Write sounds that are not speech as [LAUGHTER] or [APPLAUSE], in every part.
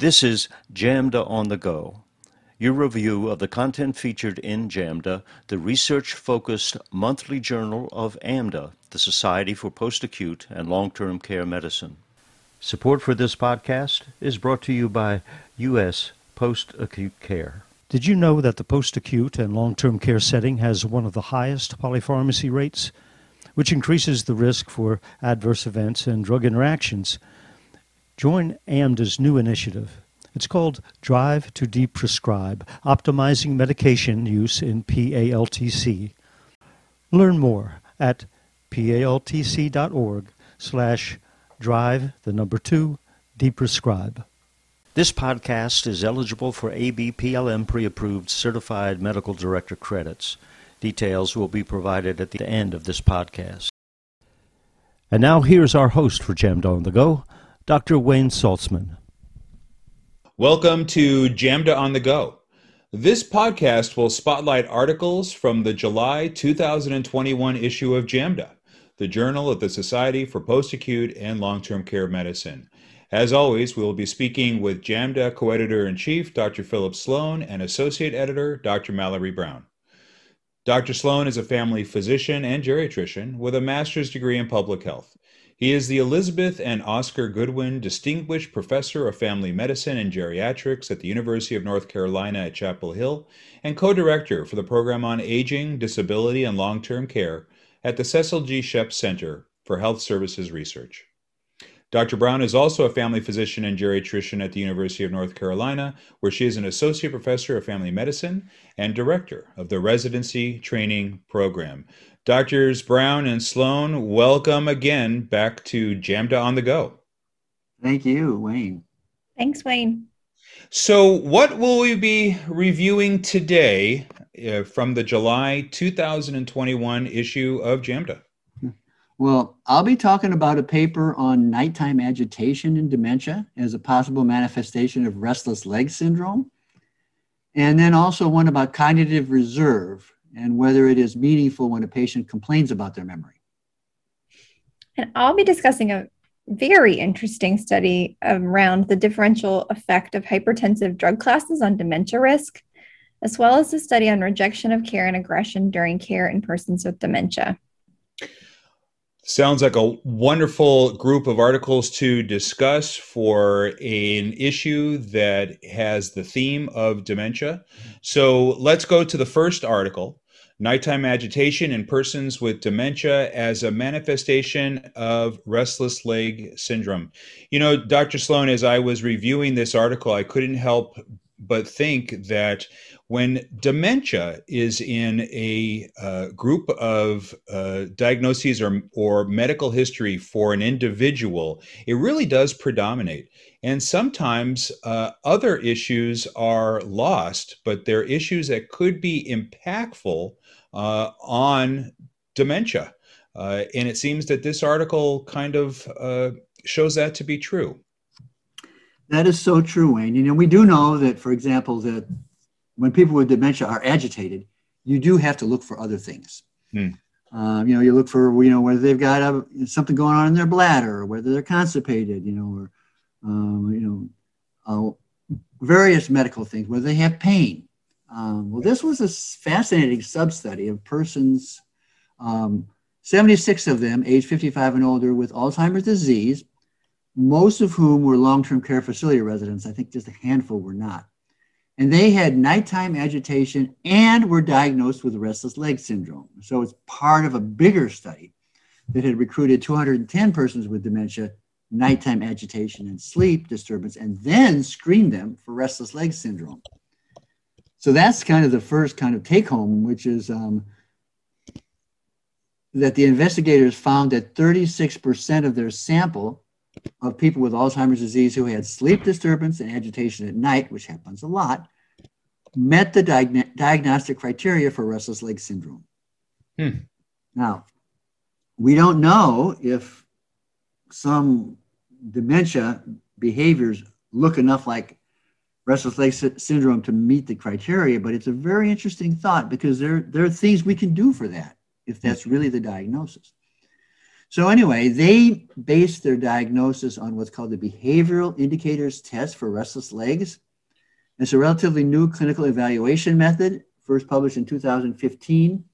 This is JAMDA on the Go, your review of the content featured in JAMDA, the research focused monthly journal of AMDA, the Society for Post Acute and Long Term Care Medicine. Support for this podcast is brought to you by U.S. Post Acute Care. Did you know that the post acute and long term care setting has one of the highest polypharmacy rates, which increases the risk for adverse events and drug interactions? Join AMDA's new initiative. It's called Drive to Deprescribe Optimizing Medication Use in PALTC. Learn more at paltc.org slash drive the number two deprescribe. This podcast is eligible for ABPLM pre approved certified medical director credits. Details will be provided at the end of this podcast. And now here's our host for JAMDA on the Go, Dr. Wayne Saltsman. Welcome to JAMDA on the Go. This podcast will spotlight articles from the July 2021 issue of JAMDA, the Journal of the Society for Post Acute and Long Term Care Medicine. As always, we will be speaking with JAMDA co editor in chief, Dr. Philip Sloane, and associate editor, Dr. Mallory Brown. Dr. Sloane is a family physician and geriatrician with a master's degree in public health. He is the Elizabeth and Oscar Goodwin Distinguished Professor of Family Medicine and Geriatrics at the University of North Carolina at Chapel Hill and co director for the program on aging, disability, and long term care at the Cecil G. Sheps Center for Health Services Research. Dr. Brown is also a family physician and geriatrician at the University of North Carolina, where she is an associate professor of family medicine and director of the residency training program. Doctors Brown and Sloane, welcome again back to JAMDA on the Go. Thank you, Wayne. Thanks, Wayne. So, what will we be reviewing today uh, from the July 2021 issue of JAMDA? Well, I'll be talking about a paper on nighttime agitation in dementia as a possible manifestation of restless leg syndrome. And then also one about cognitive reserve and whether it is meaningful when a patient complains about their memory. And I'll be discussing a very interesting study around the differential effect of hypertensive drug classes on dementia risk, as well as a study on rejection of care and aggression during care in persons with dementia. Sounds like a wonderful group of articles to discuss for an issue that has the theme of dementia. So let's go to the first article Nighttime Agitation in Persons with Dementia as a Manifestation of Restless Leg Syndrome. You know, Dr. Sloane, as I was reviewing this article, I couldn't help but think that when dementia is in a uh, group of uh, diagnoses or, or medical history for an individual, it really does predominate. And sometimes uh, other issues are lost, but they're issues that could be impactful uh, on dementia. Uh, and it seems that this article kind of uh, shows that to be true. That is so true, Wayne. You know, we do know that, for example, that when people with dementia are agitated, you do have to look for other things. Hmm. Um, you know, you look for you know whether they've got a, something going on in their bladder, or whether they're constipated, you know, or um, you know, uh, various medical things, whether they have pain. Um, well, this was a fascinating sub study of persons, um, 76 of them, age 55 and older, with Alzheimer's disease, most of whom were long term care facility residents. I think just a handful were not. And they had nighttime agitation and were diagnosed with restless leg syndrome. So it's part of a bigger study that had recruited 210 persons with dementia, nighttime agitation, and sleep disturbance, and then screened them for restless leg syndrome. So that's kind of the first kind of take home, which is um, that the investigators found that 36% of their sample of people with Alzheimer's disease who had sleep disturbance and agitation at night, which happens a lot, met the diagn- diagnostic criteria for restless leg syndrome. Hmm. Now, we don't know if some dementia behaviors look enough like restless leg sy- syndrome to meet the criteria, but it's a very interesting thought because there, there are things we can do for that if that's really the diagnosis. So anyway, they based their diagnosis on what's called the behavioral indicators test for restless legs. It's a relatively new clinical evaluation method, first published in 2015.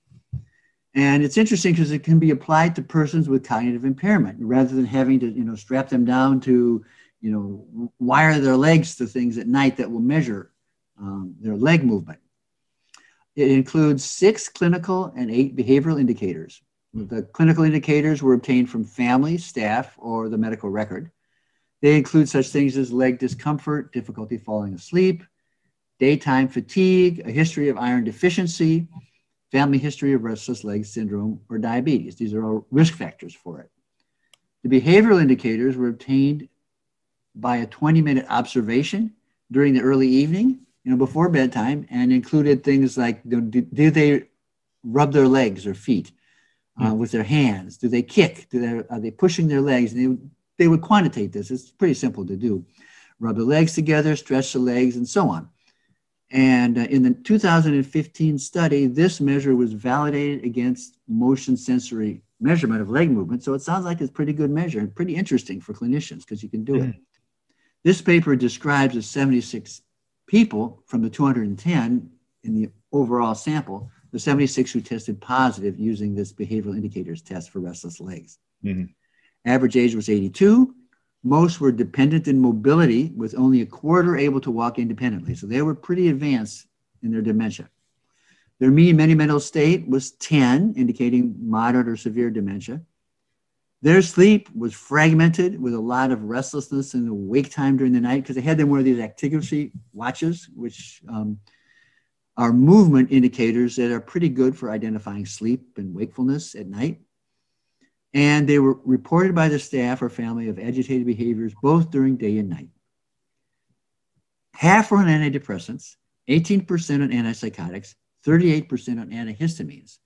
And it's interesting because it can be applied to persons with cognitive impairment rather than having to, you know, strap them down to, you know, wire their legs to things at night that will measure um, their leg movement. It includes six clinical and eight behavioral indicators. The clinical indicators were obtained from family, staff, or the medical record. They include such things as leg discomfort, difficulty falling asleep, daytime fatigue, a history of iron deficiency, family history of restless leg syndrome, or diabetes. These are all risk factors for it. The behavioral indicators were obtained by a 20 minute observation during the early evening, you know, before bedtime, and included things like do, do they rub their legs or feet? Uh, with their hands? Do they kick? Do they, are they pushing their legs? And they, they would quantitate this. It's pretty simple to do. Rub the legs together, stretch the legs, and so on. And uh, in the 2015 study, this measure was validated against motion sensory measurement of leg movement. So it sounds like it's a pretty good measure and pretty interesting for clinicians because you can do mm-hmm. it. This paper describes the 76 people from the 210 in the overall sample the 76 who tested positive using this behavioral indicators test for restless legs. Mm-hmm. Average age was 82. Most were dependent in mobility, with only a quarter able to walk independently. So they were pretty advanced in their dementia. Their mean mental state was 10, indicating moderate or severe dementia. Their sleep was fragmented with a lot of restlessness and wake time during the night because they had them wear these activity watches, which um, are movement indicators that are pretty good for identifying sleep and wakefulness at night. And they were reported by the staff or family of agitated behaviors both during day and night. Half were on antidepressants, 18% on antipsychotics, 38% on antihistamines.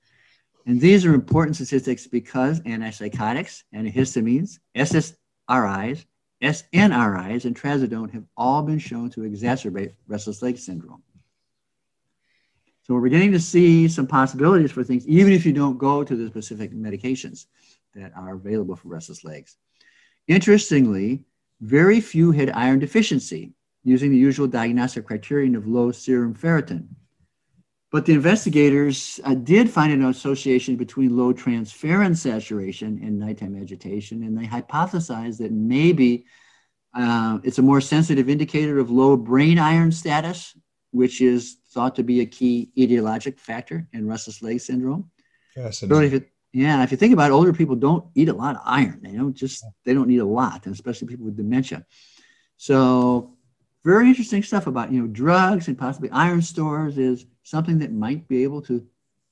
And these are important statistics because antipsychotics, antihistamines, SSRIs, SNRIs, and trazodone have all been shown to exacerbate restless leg syndrome. So we're beginning to see some possibilities for things, even if you don't go to the specific medications that are available for restless legs. Interestingly, very few had iron deficiency using the usual diagnostic criterion of low serum ferritin. But the investigators uh, did find an association between low transferrin saturation and nighttime agitation, and they hypothesized that maybe uh, it's a more sensitive indicator of low brain iron status, which is thought to be a key etiologic factor in restless leg syndrome. Fascinating. if it, yeah, if you think about it, older people don't eat a lot of iron. They don't just they don't need a lot, and especially people with dementia. So very interesting stuff about you know drugs and possibly iron stores is something that might be able to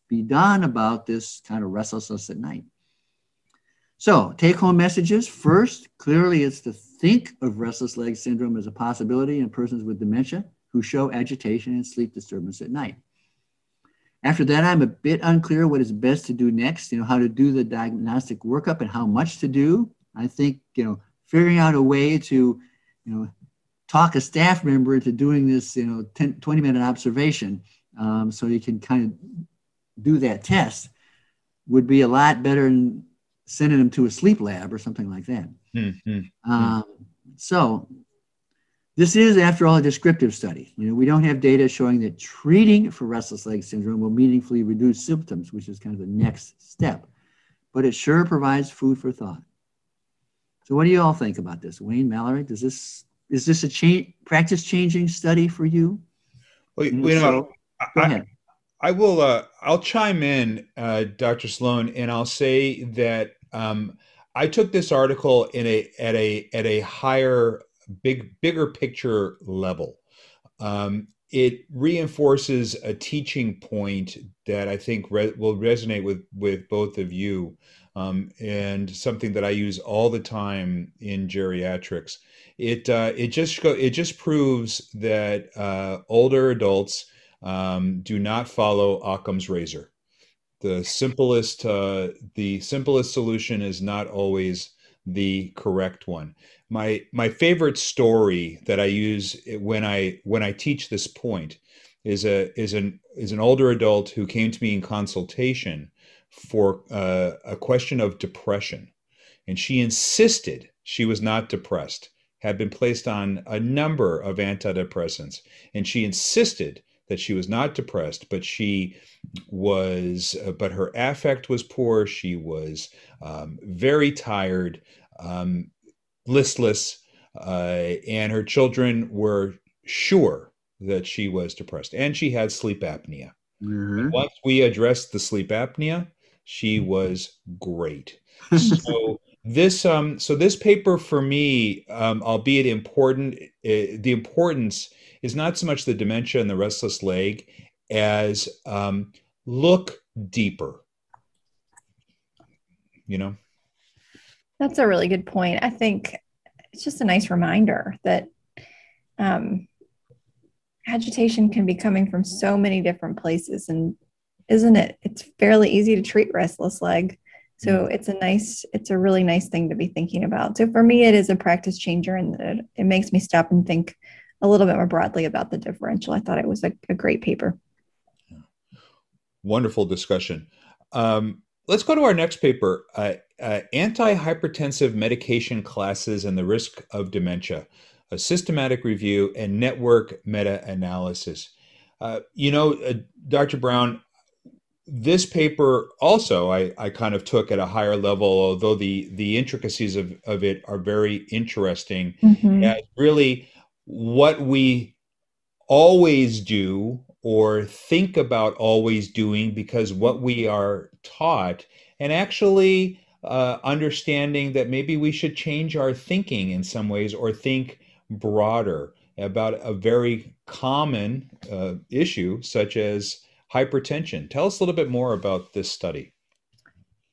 be done about this kind of restlessness at night. So take home messages first, clearly it's to think of restless leg syndrome as a possibility in persons with dementia who show agitation and sleep disturbance at night. After that, I'm a bit unclear what is best to do next, you know, how to do the diagnostic workup and how much to do. I think, you know, figuring out a way to, you know, talk a staff member into doing this, you know, 10, 20 minute observation um, so you can kind of do that test would be a lot better than sending them to a sleep lab or something like that. Mm-hmm. Um, so this is, after all, a descriptive study. You know, we don't have data showing that treating for restless leg syndrome will meaningfully reduce symptoms, which is kind of the next step. But it sure provides food for thought. So, what do you all think about this, Wayne Mallory? Does this is this a change, practice changing study for you? Well, you know, go I. I will. Uh, I'll chime in, uh, Dr. Sloane, and I'll say that um, I took this article in a at a at a higher big bigger picture level. Um, it reinforces a teaching point that I think re- will resonate with with both of you, um, and something that I use all the time in geriatrics. It uh, it just go, it just proves that uh, older adults um, do not follow Occam's razor. The simplest uh, the simplest solution is not always the correct one my my favorite story that I use when I when I teach this point is a is an is an older adult who came to me in consultation for uh, a question of depression. and she insisted she was not depressed, had been placed on a number of antidepressants, and she insisted that she was not depressed, but she was, uh, but her affect was poor. She was um, very tired, um, listless, uh, and her children were sure that she was depressed, and she had sleep apnea. Mm-hmm. Once we addressed the sleep apnea, she was great. [LAUGHS] So this, um, so this paper for me, um, albeit important, uh, the importance is not so much the dementia and the restless leg as um, look deeper. You know? That's a really good point. I think it's just a nice reminder that um, agitation can be coming from so many different places. And isn't it? It's fairly easy to treat restless leg. So mm-hmm. it's a nice, it's a really nice thing to be thinking about. So for me, it is a practice changer and it, it makes me stop and think a little bit more broadly about the differential. I thought it was a, a great paper. Wonderful discussion. Um, let's go to our next paper uh, uh, Antihypertensive Medication Classes and the Risk of Dementia, a systematic review and network meta analysis. Uh, you know, uh, Dr. Brown, this paper also I, I kind of took at a higher level, although the, the intricacies of, of it are very interesting. Mm-hmm. really what we always do or think about always doing because what we are taught, and actually uh, understanding that maybe we should change our thinking in some ways or think broader about a very common uh, issue such as hypertension. Tell us a little bit more about this study.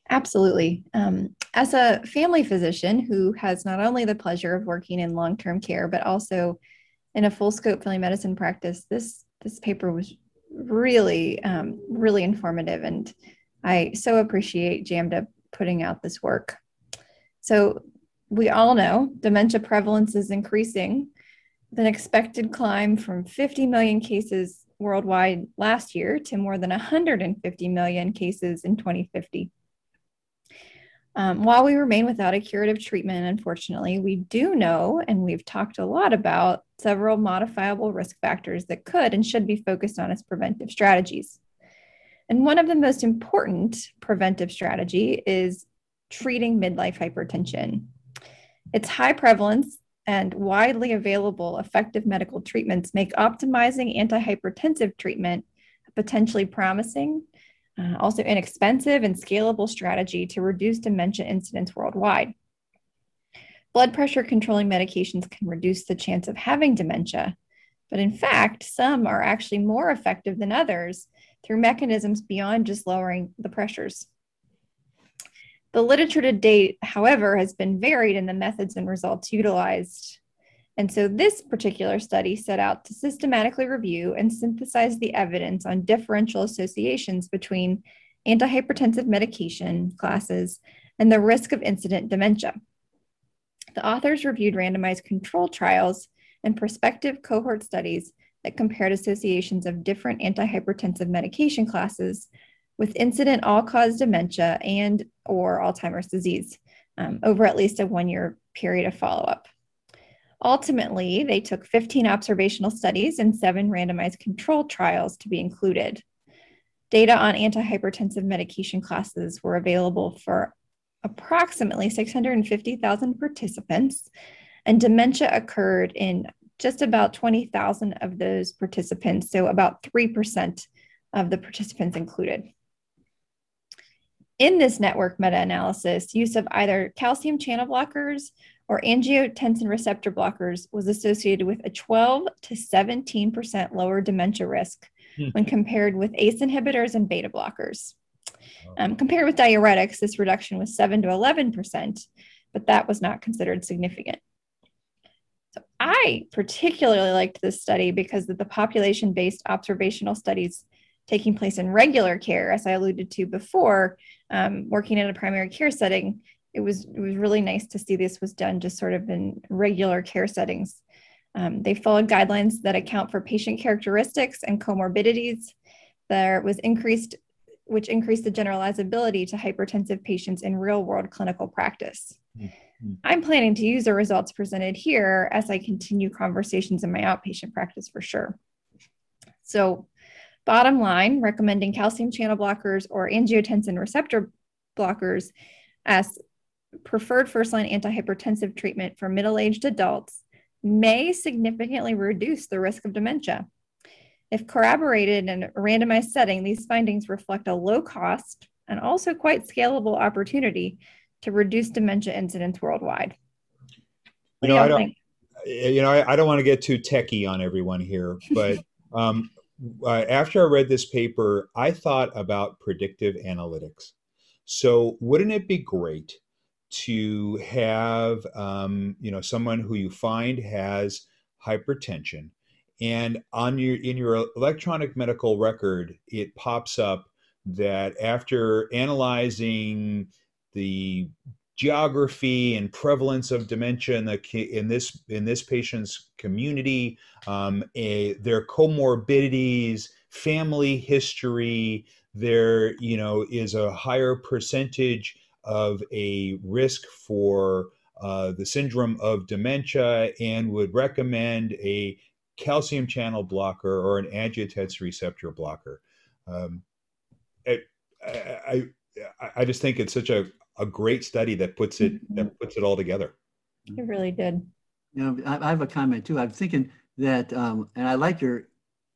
Absolutely. Um, as a family physician who has not only the pleasure of working in long term care, but also in a full scope family medicine practice, this this paper was really um, really informative, and I so appreciate JAMDA putting out this work. So we all know dementia prevalence is increasing with an expected climb from 50 million cases worldwide last year to more than 150 million cases in 2050. Um, while we remain without a curative treatment, unfortunately, we do know, and we've talked a lot about, several modifiable risk factors that could and should be focused on as preventive strategies. And one of the most important preventive strategy is treating midlife hypertension. Its high prevalence and widely available effective medical treatments make optimizing antihypertensive treatment a potentially promising uh, also inexpensive and scalable strategy to reduce dementia incidence worldwide. Blood pressure controlling medications can reduce the chance of having dementia, but in fact, some are actually more effective than others through mechanisms beyond just lowering the pressures. The literature to date, however, has been varied in the methods and results utilized. And so this particular study set out to systematically review and synthesize the evidence on differential associations between antihypertensive medication classes and the risk of incident dementia. The authors reviewed randomized control trials and prospective cohort studies that compared associations of different antihypertensive medication classes with incident all-cause dementia and or Alzheimer's disease um, over at least a one-year period of follow-up. Ultimately, they took 15 observational studies and seven randomized control trials to be included. Data on antihypertensive medication classes were available for approximately 650,000 participants, and dementia occurred in just about 20,000 of those participants, so about 3% of the participants included. In this network meta analysis, use of either calcium channel blockers or angiotensin receptor blockers was associated with a 12 to 17% lower dementia risk hmm. when compared with ACE inhibitors and beta blockers. Um, compared with diuretics, this reduction was 7 to 11%, but that was not considered significant. I particularly liked this study because of the population based observational studies taking place in regular care, as I alluded to before, um, working in a primary care setting it was it was really nice to see this was done just sort of in regular care settings. Um, they followed guidelines that account for patient characteristics and comorbidities. There was increased, which increased the generalizability to hypertensive patients in real world clinical practice. Mm-hmm. Mm. I'm planning to use the results presented here as I continue conversations in my outpatient practice for sure. So, bottom line, recommending calcium channel blockers or angiotensin receptor blockers as preferred first line antihypertensive treatment for middle aged adults may significantly reduce the risk of dementia. If corroborated in a randomized setting, these findings reflect a low cost and also quite scalable opportunity to reduce dementia incidence worldwide. You know, I don't, you know, I, I don't want to get too techy on everyone here, but [LAUGHS] um, uh, after I read this paper, I thought about predictive analytics. So, wouldn't it be great to have um, you know someone who you find has hypertension and on your in your electronic medical record it pops up that after analyzing the geography and prevalence of dementia in the in this in this patient's community um, a, their comorbidities family history there you know is a higher percentage of a risk for uh, the syndrome of dementia and would recommend a calcium channel blocker or an angiotensin receptor blocker. Um, it, I, I, I just think it's such a, a great study that puts it mm-hmm. that puts it all together. It really did. You know, I, I have a comment too. I'm thinking that, um, and I like your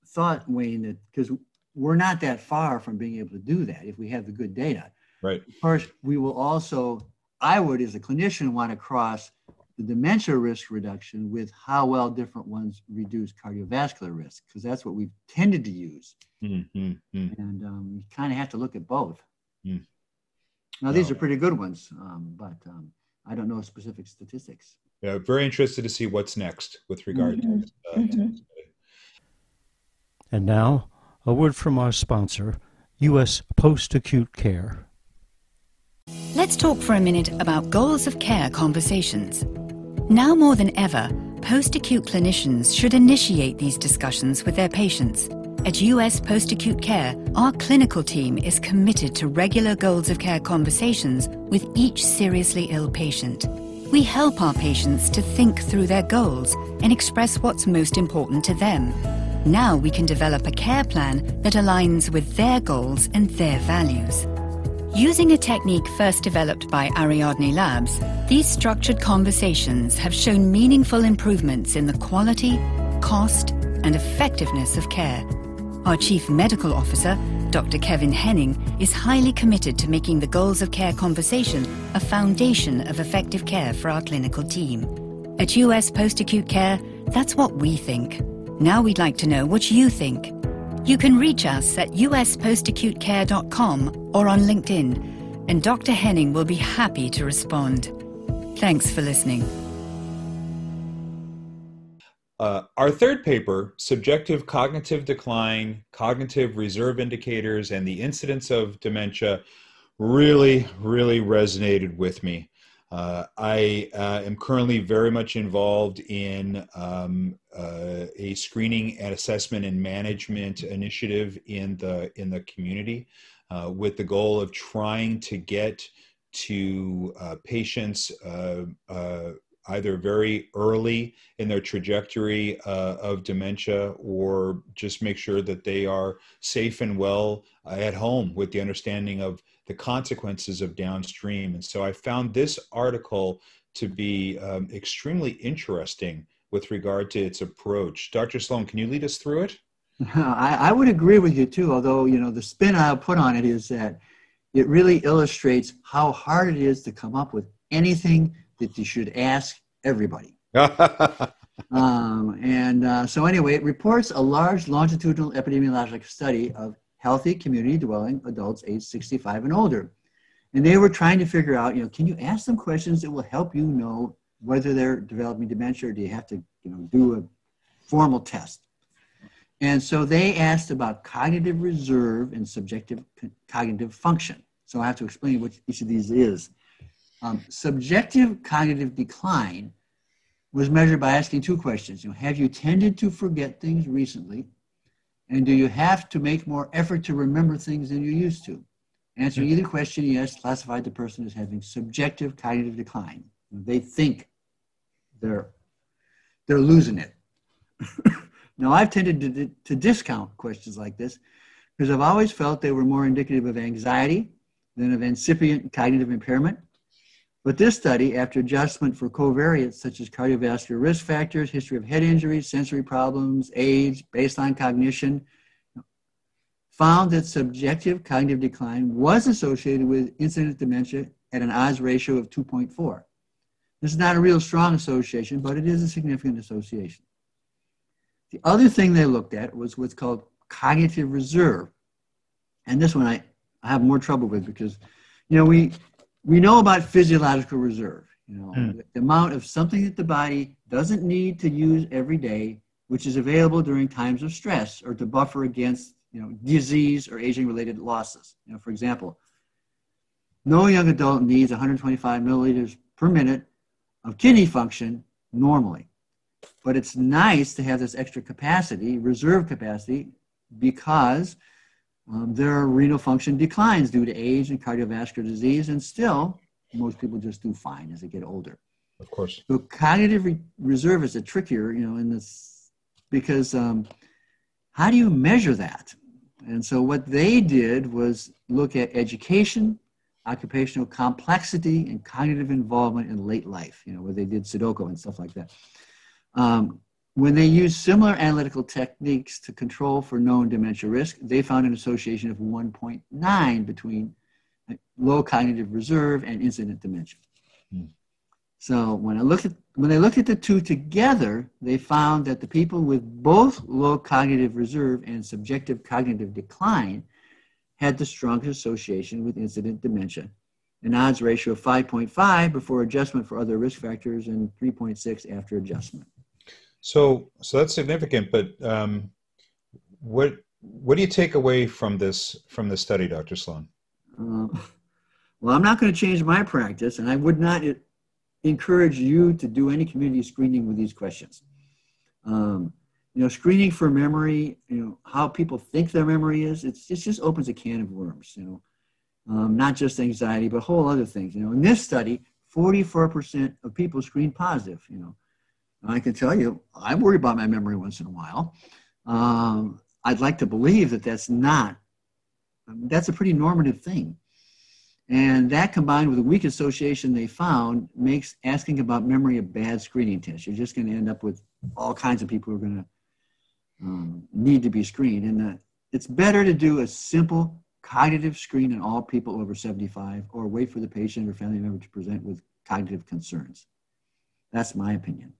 thought, Wayne, that because we're not that far from being able to do that if we have the good data. Right. Of course, we will also, I would, as a clinician, want to cross the dementia risk reduction with how well different ones reduce cardiovascular risk, because that's what we've tended to use. Mm-hmm. And um, you kind of have to look at both. Mm. Now, these are pretty good ones, um, but um, I don't know specific statistics. Yeah, very interested to see what's next with regard mm-hmm. to, uh, mm-hmm. to And now, a word from our sponsor, U.S. Post Acute Care. Let's talk for a minute about goals of care conversations. Now more than ever, post acute clinicians should initiate these discussions with their patients. At US Post Acute Care, our clinical team is committed to regular goals of care conversations with each seriously ill patient. We help our patients to think through their goals and express what's most important to them. Now we can develop a care plan that aligns with their goals and their values. Using a technique first developed by Ariadne Labs, these structured conversations have shown meaningful improvements in the quality, cost, and effectiveness of care. Our Chief Medical Officer, Dr. Kevin Henning, is highly committed to making the goals of care conversation a foundation of effective care for our clinical team. At US Post Acute Care, that's what we think. Now we'd like to know what you think. You can reach us at uspostacutecare.com or on LinkedIn, and Dr. Henning will be happy to respond. Thanks for listening. Uh, our third paper, Subjective Cognitive Decline, Cognitive Reserve Indicators, and the Incidence of Dementia, really, really resonated with me. Uh, I uh, am currently very much involved in um, uh, a screening and assessment and management initiative in the in the community, uh, with the goal of trying to get to uh, patients either very early in their trajectory of dementia, or just make sure that they are safe and well at home with the understanding of the consequences of downstream. And so I found this article to be um, extremely interesting with regard to its approach. Dr. Sloane, can you lead us through it? [LAUGHS] I, I would agree with you too, although, you know, the spin I'll put on it is that it really illustrates how hard it is to come up with anything that you should ask everybody. [LAUGHS] um, and uh, so, anyway, it reports a large longitudinal epidemiologic study of healthy community dwelling adults age 65 and older. And they were trying to figure out, you know, can you ask them questions that will help you know whether they're developing dementia or do you have to, you know, do a formal test? And so they asked about cognitive reserve and subjective cognitive function. So I have to explain what each of these is. Um, subjective cognitive decline was measured by asking two questions. You know, have you tended to forget things recently? And do you have to make more effort to remember things than you used to? Answering either question, yes, classified the person as having subjective cognitive decline. They think they're they're losing it. [COUGHS] now, I've tended to, to discount questions like this because I've always felt they were more indicative of anxiety than of incipient cognitive impairment. But this study, after adjustment for covariates such as cardiovascular risk factors, history of head injuries, sensory problems, age, baseline cognition, found that subjective cognitive decline was associated with incident dementia at an odds ratio of 2.4. This is not a real strong association, but it is a significant association. The other thing they looked at was what's called cognitive reserve. And this one I, I have more trouble with because, you know, we, we know about physiological reserve, you know, mm. the amount of something that the body doesn't need to use every day, which is available during times of stress or to buffer against, you know, disease or aging related losses. You know, for example, no young adult needs 125 milliliters per minute of kidney function normally. But it's nice to have this extra capacity, reserve capacity, because um, there are renal function declines due to age and cardiovascular disease, and still, most people just do fine as they get older. Of course. So cognitive re- reserve is a trickier, you know, in this because um, how do you measure that? And so what they did was look at education, occupational complexity and cognitive involvement in late life, you know, where they did Sudoku and stuff like that. Um, when they used similar analytical techniques to control for known dementia risk, they found an association of 1.9 between low cognitive reserve and incident dementia. Hmm. So when I looked at when they looked at the two together, they found that the people with both low cognitive reserve and subjective cognitive decline had the strongest association with incident dementia, an odds ratio of 5.5 before adjustment for other risk factors and 3.6 after adjustment. So, so that's significant. But um, what what do you take away from this from this study, Dr. Sloane? Uh, well, I'm not going to change my practice, and I would not encourage you to do any community screening with these questions. Um, you know, screening for memory, you know, how people think their memory is, it's, it just opens a can of worms, you know, um, not just anxiety, but whole other things. You know, in this study, 44% of people screened positive, you know. I can tell you, I worry about my memory once in a while. Um, I'd like to believe that that's not, that's a pretty normative thing. And that combined with the weak association they found makes asking about memory a bad screening test. You're just going to end up with all kinds of people who are going to um, need to be screened. And uh, it's better to do a simple cognitive screen in all people over 75 or wait for the patient or family member to present with cognitive concerns. That's my opinion.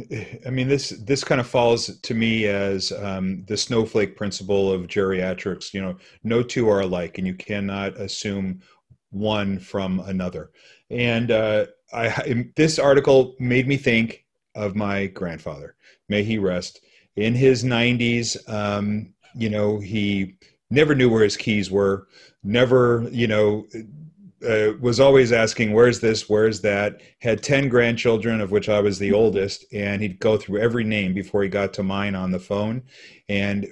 Uh, I mean, this this kind of falls to me as um, the snowflake principle of geriatrics. You know, no two are alike, and you cannot assume one from another. And uh, I, this article made me think of my grandfather may he rest. In his 90s, um, you know, he never knew where his keys were, never, you know, uh, was always asking, Where's this? Where's that? Had 10 grandchildren, of which I was the oldest, and he'd go through every name before he got to mine on the phone. And,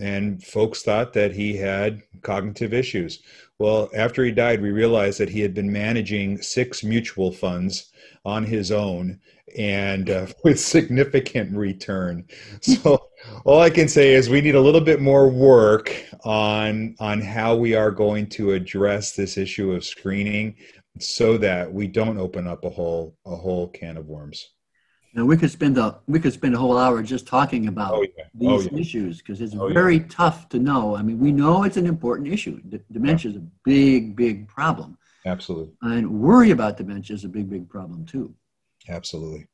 and folks thought that he had cognitive issues. Well, after he died, we realized that he had been managing six mutual funds on his own and uh, [LAUGHS] with significant return. So all I can say is we need a little bit more work on on how we are going to address this issue of screening so that we don't open up a whole a whole can of worms. Now we could spend a we could spend a whole hour just talking about oh, yeah. oh, these yeah. issues because it's oh, very yeah. tough to know. I mean, we know it's an important issue. D- dementia is a big, big problem. Absolutely. And worry about dementia is a big, big problem too. Absolutely.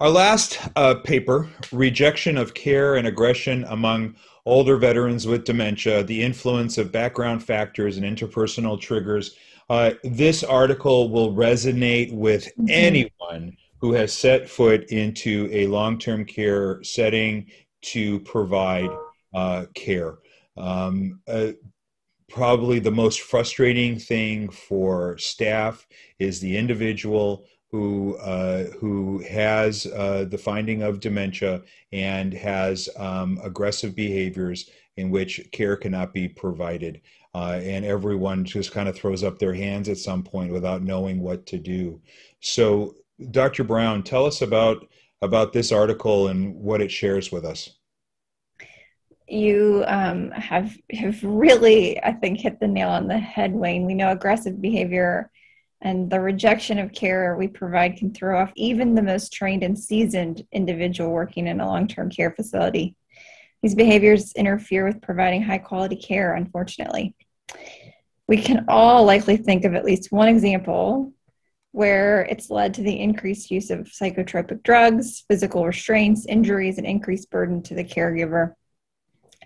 Our last uh, paper, Rejection of Care and Aggression Among Older Veterans with Dementia, the Influence of Background Factors and Interpersonal Triggers. Uh, this article will resonate with mm-hmm. anyone who has set foot into a long term care setting to provide uh, care. Um, uh, probably the most frustrating thing for staff is the individual who uh, who has uh, the finding of dementia and has um, aggressive behaviors in which care cannot be provided. Uh, and everyone just kind of throws up their hands at some point without knowing what to do. So, Dr. Brown, tell us about about this article and what it shares with us. You um, have have really, I think, hit the nail on the head, Wayne. We know aggressive behavior and the rejection of care we provide can throw off even the most trained and seasoned individual working in a long-term care facility. These behaviors interfere with providing high quality care, unfortunately. We can all likely think of at least one example where it's led to the increased use of psychotropic drugs, physical restraints, injuries, and increased burden to the caregiver.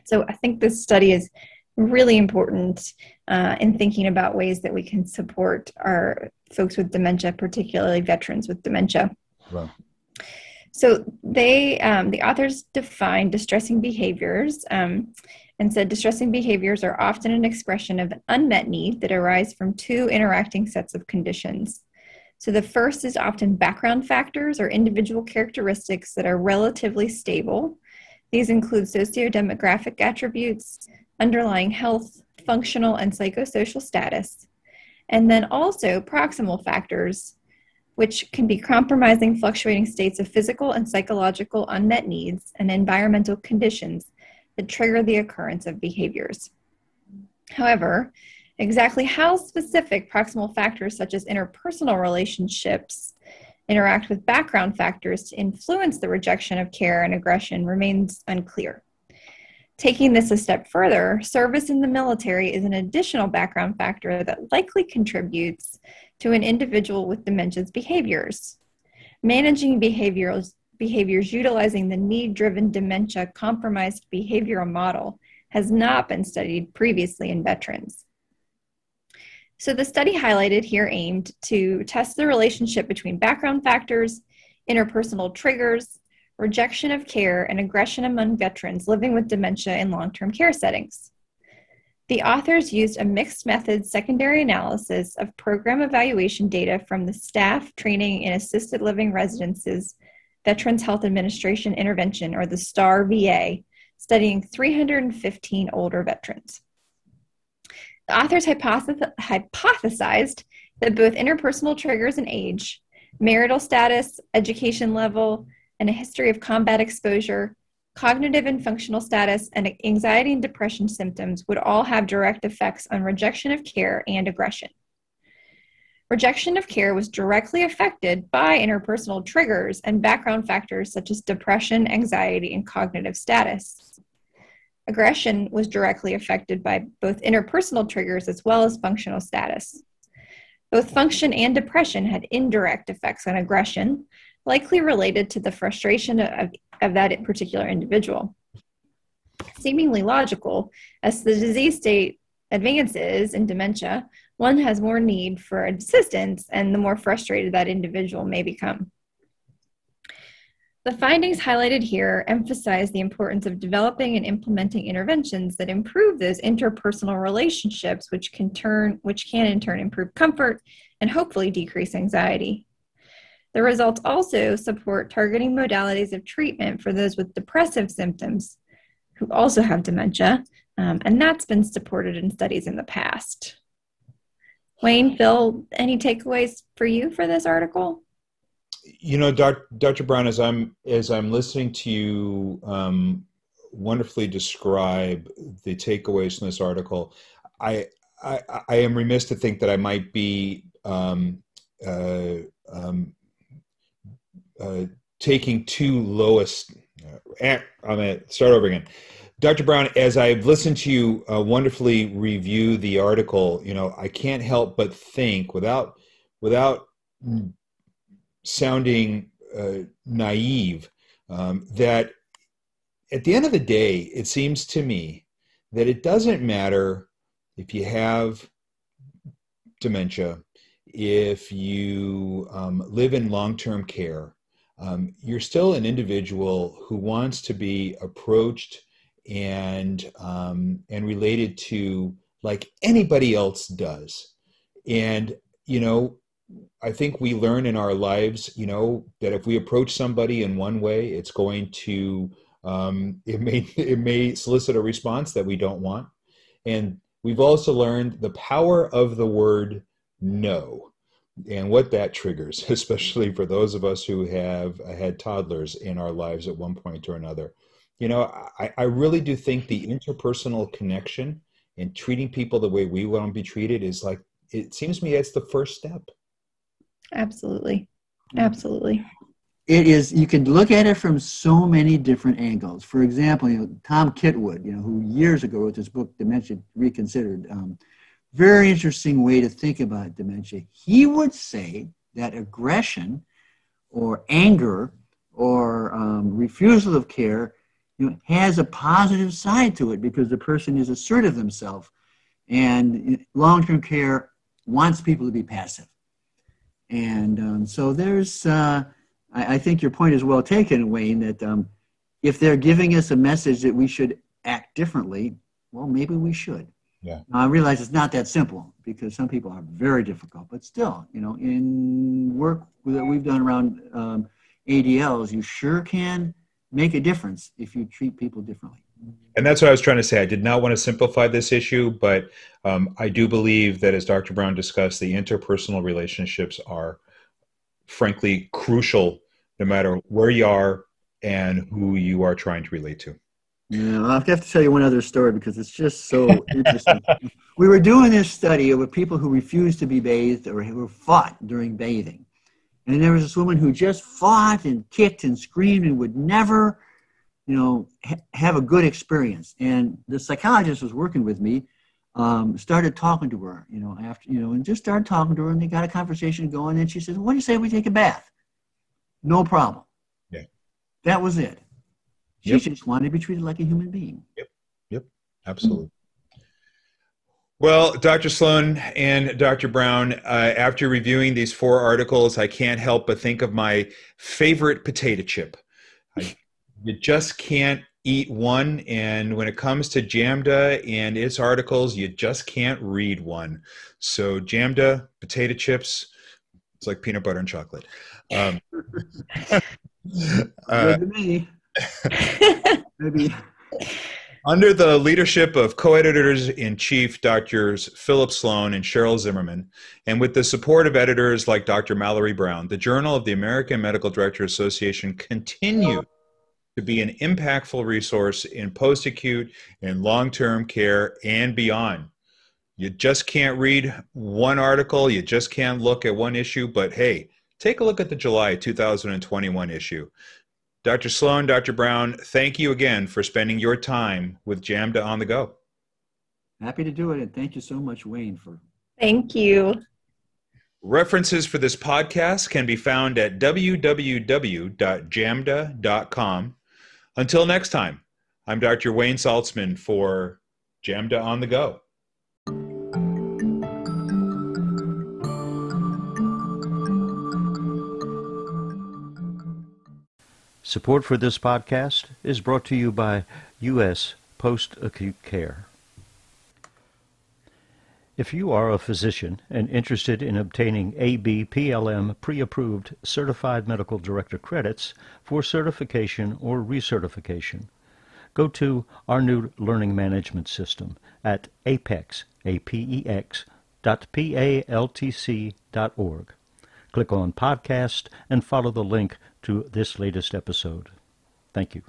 So I think this study is really important uh, in thinking about ways that we can support our folks with dementia, particularly veterans with dementia. Wow. So they, um, the authors define distressing behaviors um, and said distressing behaviors are often an expression of an unmet need that arise from two interacting sets of conditions. So the first is often background factors or individual characteristics that are relatively stable. These include sociodemographic attributes, underlying health, functional, and psychosocial status, and then also proximal factors, which can be compromising fluctuating states of physical and psychological unmet needs and environmental conditions that trigger the occurrence of behaviors. However, exactly how specific proximal factors such as interpersonal relationships interact with background factors to influence the rejection of care and aggression remains unclear. Taking this a step further, service in the military is an additional background factor that likely contributes to an individual with dementia's behaviors. Managing behaviors, behaviors utilizing the need driven dementia compromised behavioral model has not been studied previously in veterans. So, the study highlighted here aimed to test the relationship between background factors, interpersonal triggers, rejection of care, and aggression among veterans living with dementia in long term care settings. The authors used a mixed method secondary analysis of program evaluation data from the Staff Training in Assisted Living Residences Veterans Health Administration Intervention, or the STAR VA, studying 315 older veterans. The authors hypothesized that both interpersonal triggers and age, marital status, education level, and a history of combat exposure, cognitive and functional status, and anxiety and depression symptoms would all have direct effects on rejection of care and aggression. Rejection of care was directly affected by interpersonal triggers and background factors such as depression, anxiety, and cognitive status. Aggression was directly affected by both interpersonal triggers as well as functional status. Both function and depression had indirect effects on aggression, likely related to the frustration of, of that particular individual. Seemingly logical, as the disease state advances in dementia, one has more need for assistance, and the more frustrated that individual may become. The findings highlighted here emphasize the importance of developing and implementing interventions that improve those interpersonal relationships, which can turn, which can in turn improve comfort and hopefully decrease anxiety. The results also support targeting modalities of treatment for those with depressive symptoms who also have dementia, um, and that's been supported in studies in the past. Wayne, Phil, any takeaways for you for this article? You know, Dr. Brown, as I'm as I'm listening to you um, wonderfully describe the takeaways from this article, I, I, I am remiss to think that I might be um, uh, um, uh, taking two lowest. Uh, I'm going to start over again. Dr. Brown, as I've listened to you uh, wonderfully review the article, you know, I can't help but think without without sounding uh, naive um, that at the end of the day, it seems to me that it doesn't matter if you have dementia, if you um, live in long term care, um, you're still an individual who wants to be approached and um, and related to like anybody else does. And you know i think we learn in our lives you know that if we approach somebody in one way it's going to Um, [LAUGHS] it may it may solicit a response that we don't want, and we've also learned the power of the word no and what that triggers, [LAUGHS] especially for those of us who have had toddlers in our lives at one point or another. You know, I, I really do think the interpersonal connection and treating people the way we want to be treated is like, it seems to me it's the first step. Absolutely. Absolutely. It is, you can look at it from so many different angles. For example, you know, Tom Kitwood, you know, who years ago wrote this book, Dementia Reconsidered, um, very interesting way to think about dementia. He would say that aggression or anger or um, refusal of care you know, has a positive side to it because the person is assertive themselves. And long term care wants people to be passive. And um, so there's, uh, I, I, think your point is well taken, Wayne, that um, if they're giving us a message that we should act differently, well, maybe we should. Yeah. Now, I realize it's not that simple because some people are very difficult, but still, you know, in work that we've done around um, ADLs, you sure can make a difference if you treat people differently. And that's what I was trying to say. I did not want to simplify this issue, but um, I do believe that, as Dr. Brown discussed, the interpersonal relationships are, frankly, crucial no matter where you are and who you are trying to relate to. Yeah, I have to tell you one other story because it's just so interesting. [LAUGHS] we were doing this study with people who refused to be bathed or who fought during bathing. And there was this woman who just fought and kicked and screamed and would never, you know, ha- have a good experience. And the psychologist was working with me, um, started talking to her, you know, after, you know, and just started talking to her and they got a conversation going. And she said, What do you say we take a bath? No problem. Yeah. That was it. She Yep. just wanted to be treated like a human being. Yep. Yep, absolutely. Well, Dr. Sloane and Dr. Brown, uh, after reviewing these four articles, I can't help but think of my favorite potato chip. You just can't eat one. And when it comes to JAMDA and its articles, you just can't read one. So, JAMDA, potato chips, it's like peanut butter and chocolate. Um, [LAUGHS] uh, me. [LAUGHS] Maybe. Under the leadership of co editors in chief Drs. Philip Sloane and Sheryl Zimmerman, and with the support of editors like Dr. Mallory Brown, the Journal of the American Medical Director Association continues to be an impactful resource in post acute and long term care and beyond. You just can't read one article, you just can't look at one issue, but hey, take a look at the July 2021 issue. Dr. Sloane, Dr. Brown, thank you again for spending your time with JAMDA on the go. Happy to do it. And thank you so much, Wayne, for Thank you. References for this podcast can be found at www.jamda.com. Until next time, I'm Dr. Wayne Saltsman for JAMDA on the go. Support for this podcast is brought to you by U.S. Post Acute Care. If you are a physician and interested in obtaining ABPLM pre-approved certified medical director credits for certification or recertification, go to our new learning management system at apex, A-P-E-X, dot P-A-L-T-C dot org. Click on podcast and follow the link to this latest episode. Thank you.